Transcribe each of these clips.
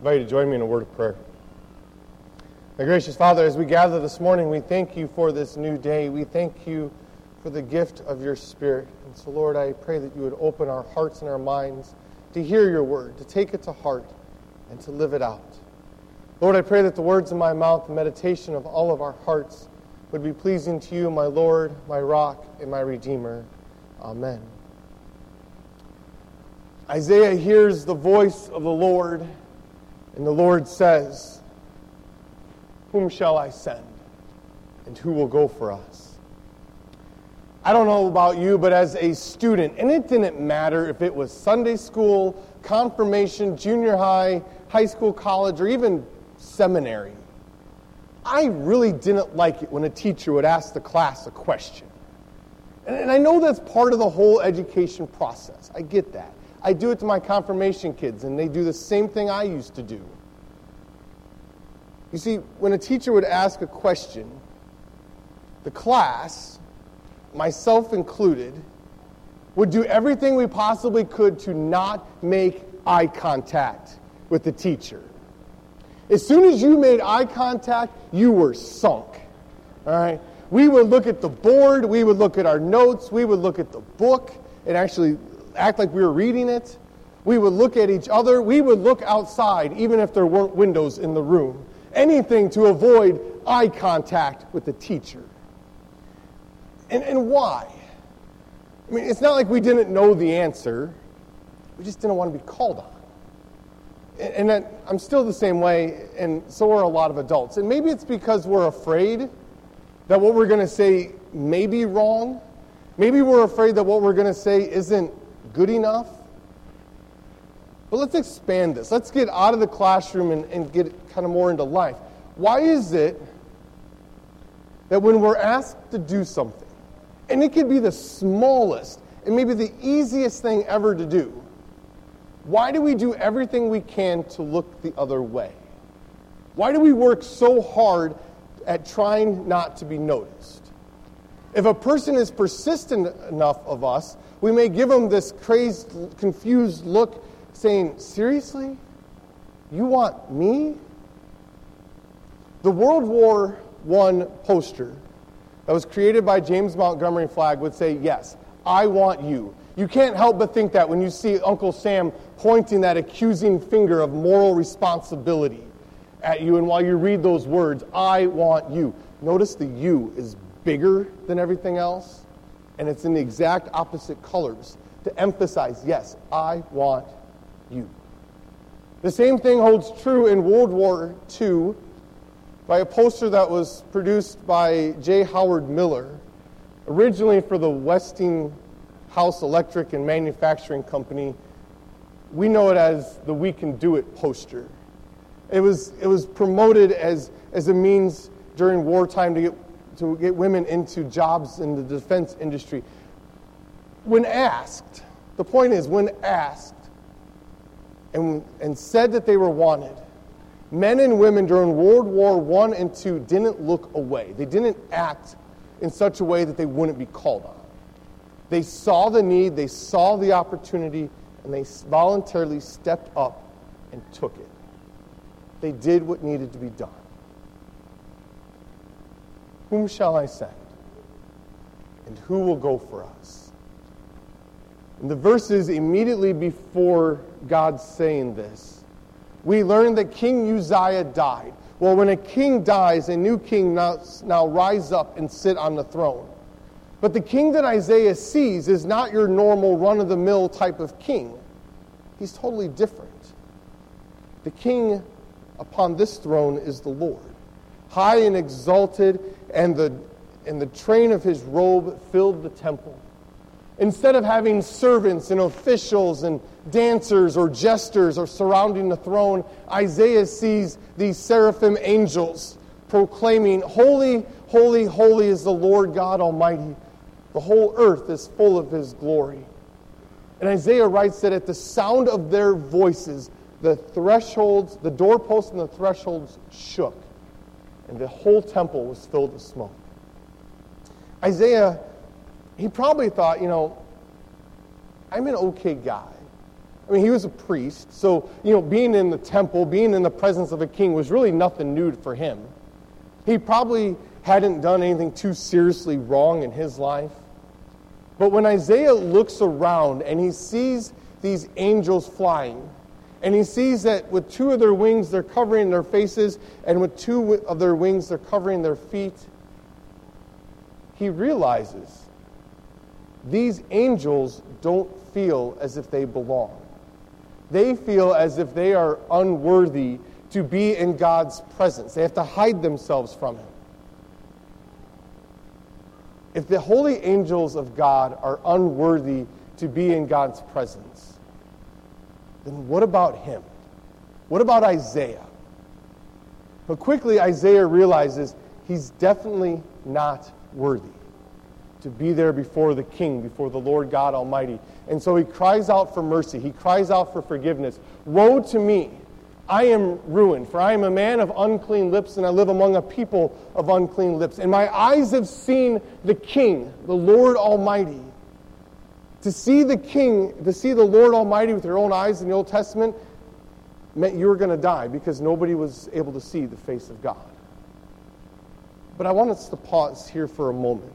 invite you to join me in a word of prayer. My gracious Father, as we gather this morning, we thank you for this new day. We thank you for the gift of your Spirit. And so, Lord, I pray that you would open our hearts and our minds to hear your word, to take it to heart, and to live it out. Lord, I pray that the words of my mouth, the meditation of all of our hearts, would be pleasing to you, my Lord, my rock, and my Redeemer. Amen. Isaiah hears the voice of the Lord, and the Lord says, Whom shall I send? And who will go for us? I don't know about you, but as a student, and it didn't matter if it was Sunday school, confirmation, junior high, high school, college, or even seminary, I really didn't like it when a teacher would ask the class a question. And I know that's part of the whole education process. I get that. I do it to my confirmation kids, and they do the same thing I used to do. You see, when a teacher would ask a question, the class, myself included, would do everything we possibly could to not make eye contact with the teacher. As soon as you made eye contact, you were sunk. All right? We would look at the board, we would look at our notes, we would look at the book and actually act like we were reading it. We would look at each other. We would look outside, even if there weren't windows in the room. Anything to avoid eye contact with the teacher. And, and why? I mean, it's not like we didn't know the answer, we just didn't want to be called on. And, and I'm still the same way, and so are a lot of adults. And maybe it's because we're afraid that what we're going to say may be wrong. Maybe we're afraid that what we're going to say isn't good enough. But let's expand this. Let's get out of the classroom and, and get kind of more into life. Why is it that when we're asked to do something, and it could be the smallest and maybe the easiest thing ever to do, why do we do everything we can to look the other way? Why do we work so hard at trying not to be noticed? If a person is persistent enough of us, we may give them this crazed, confused look saying, Seriously? You want me? The World War I poster that was created by James Montgomery Flagg would say, Yes, I want you. You can't help but think that when you see Uncle Sam pointing that accusing finger of moral responsibility at you, and while you read those words, I want you. Notice the you is bigger than everything else, and it's in the exact opposite colors to emphasize, yes, I want you. The same thing holds true in World War II by a poster that was produced by J. Howard Miller, originally for the Westinghouse Electric and Manufacturing Company. We know it as the We Can Do It poster. It was, it was promoted as, as a means during wartime to get to get women into jobs in the defense industry. When asked, the point is, when asked and, and said that they were wanted, men and women during World War I and II didn't look away. They didn't act in such a way that they wouldn't be called on. They saw the need, they saw the opportunity, and they voluntarily stepped up and took it. They did what needed to be done. Whom shall I send? And who will go for us? In the verses immediately before God saying this, we learn that King Uzziah died. Well, when a king dies, a new king now, now rise up and sit on the throne. But the king that Isaiah sees is not your normal run of the mill type of king. He's totally different. The king upon this throne is the Lord, high and exalted and the, and the train of his robe filled the temple. Instead of having servants and officials and dancers or jesters or surrounding the throne, Isaiah sees these seraphim angels proclaiming, Holy, holy, holy is the Lord God Almighty. The whole earth is full of his glory. And Isaiah writes that at the sound of their voices, the thresholds, the doorposts and the thresholds shook and the whole temple was filled with smoke. Isaiah, he probably thought, you know, I'm an okay guy. I mean, he was a priest, so, you know, being in the temple, being in the presence of a king was really nothing new for him. He probably hadn't done anything too seriously wrong in his life. But when Isaiah looks around and he sees these angels flying, and he sees that with two of their wings they're covering their faces, and with two of their wings they're covering their feet, he realizes these angels don't feel as if they belong. They feel as if they are unworthy to be in God's presence. They have to hide themselves from Him. If the holy angels of God are unworthy to be in God's presence, then what about Him? What about Isaiah? But quickly, Isaiah realizes he's definitely not worthy to be there before the king, before the Lord God Almighty. And so he cries out for mercy. He cries out for forgiveness. Woe to me! I am ruined, for I am a man of unclean lips, and I live among a people of unclean lips. And my eyes have seen the King, the Lord Almighty. To see the King, to see the Lord Almighty with your own eyes in the Old Testament, meant you were going to die because nobody was able to see the face of God. But I want us to pause here for a moment.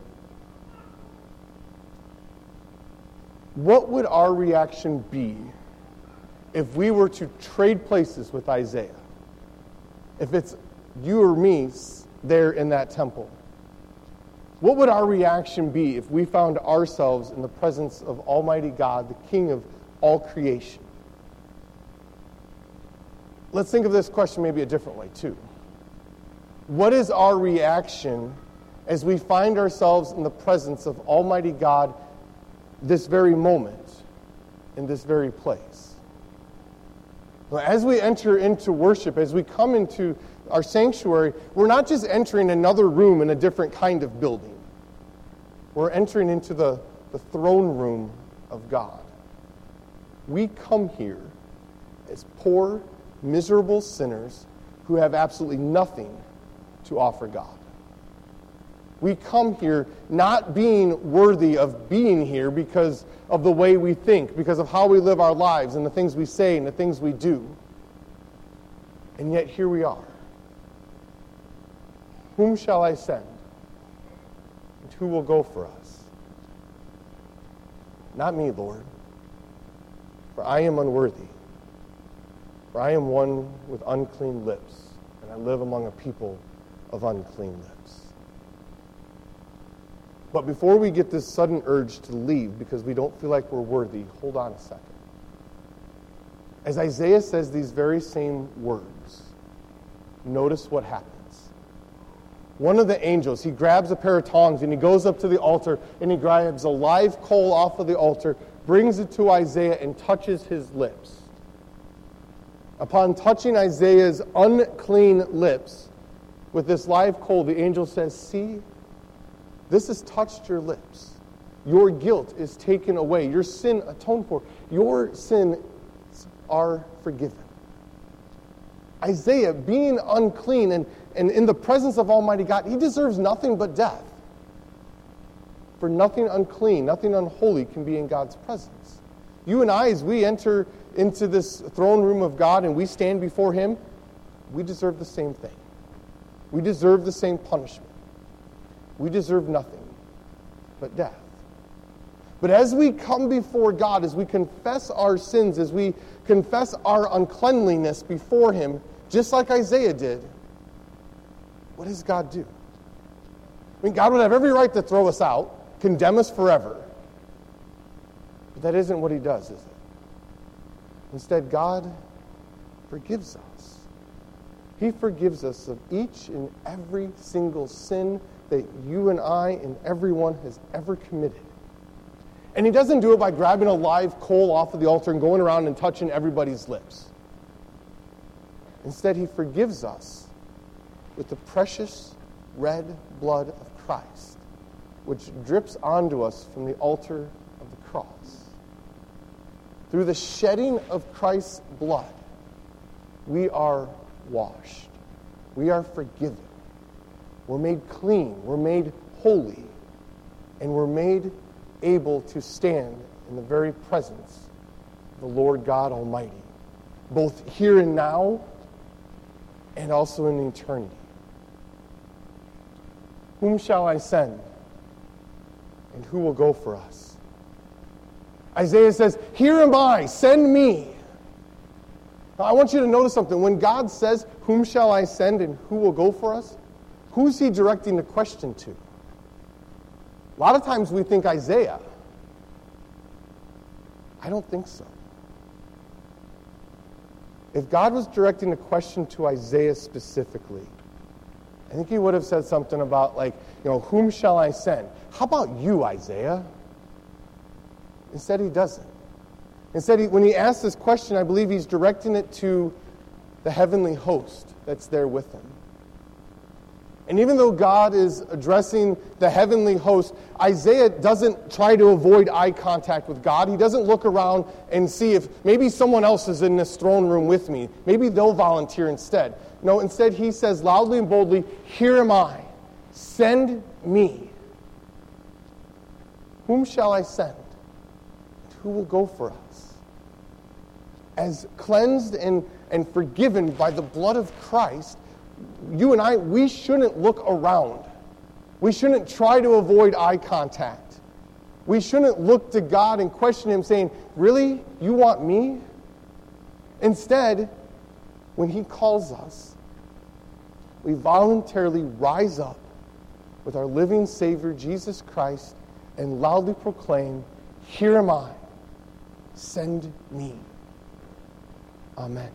What would our reaction be if we were to trade places with Isaiah? If it's you or me there in that temple? What would our reaction be if we found ourselves in the presence of Almighty God, the King of all creation? Let's think of this question maybe a different way, too. What is our reaction as we find ourselves in the presence of Almighty God this very moment, in this very place. As we enter into worship, as we come into our sanctuary, we're not just entering another room in a different kind of building. We're entering into the, the throne room of God. We come here as poor, miserable sinners who have absolutely nothing to offer God. We come here not being worthy of being here because of the way we think, because of how we live our lives and the things we say and the things we do. And yet here we are. Whom shall I send? And who will go for us? Not me, Lord, for I am unworthy. For I am one with unclean lips, and I live among a people of unclean lips. But before we get this sudden urge to leave because we don't feel like we're worthy, hold on a second. As Isaiah says these very same words, notice what happens. One of the angels, he grabs a pair of tongs and he goes up to the altar and he grabs a live coal off of the altar, brings it to Isaiah, and touches his lips. Upon touching Isaiah's unclean lips with this live coal, the angel says, See, this has touched your lips. Your guilt is taken away. Your sin atoned for. Your sins are forgiven. Isaiah, being unclean and, and in the presence of Almighty God, he deserves nothing but death. For nothing unclean, nothing unholy can be in God's presence. You and I, as we enter into this throne room of God and we stand before Him, we deserve the same thing. We deserve the same punishment. We deserve nothing but death. But as we come before God, as we confess our sins, as we confess our uncleanliness before Him, just like Isaiah did, what does God do? I mean, God would have every right to throw us out, condemn us forever. But that isn't what He does, is it? Instead, God forgives us. He forgives us of each and every single sin that you and I and everyone has ever committed. And he doesn't do it by grabbing a live coal off of the altar and going around and touching everybody's lips. Instead, he forgives us with the precious red blood of Christ, which drips onto us from the altar of the cross. Through the shedding of Christ's blood, we are washed, we are forgiven. We're made clean. We're made holy. And we're made able to stand in the very presence of the Lord God Almighty, both here and now and also in eternity. Whom shall I send? And who will go for us? Isaiah says, Here am I, send me. Now, I want you to notice something. When God says, Whom shall I send and who will go for us? Who's he directing the question to? A lot of times we think Isaiah. I don't think so. If God was directing the question to Isaiah specifically, I think he would have said something about, like, you know, whom shall I send? How about you, Isaiah? Instead, he doesn't. Instead, he, when he asks this question, I believe he's directing it to the heavenly host that's there with him. And even though God is addressing the heavenly host, Isaiah doesn't try to avoid eye contact with God. He doesn't look around and see if maybe someone else is in this throne room with me. Maybe they'll volunteer instead. No, instead, he says loudly and boldly, Here am I. Send me. Whom shall I send? And Who will go for us? As cleansed and, and forgiven by the blood of Christ, you and I, we shouldn't look around. We shouldn't try to avoid eye contact. We shouldn't look to God and question Him, saying, Really? You want me? Instead, when He calls us, we voluntarily rise up with our living Savior, Jesus Christ, and loudly proclaim, Here am I, send me. Amen.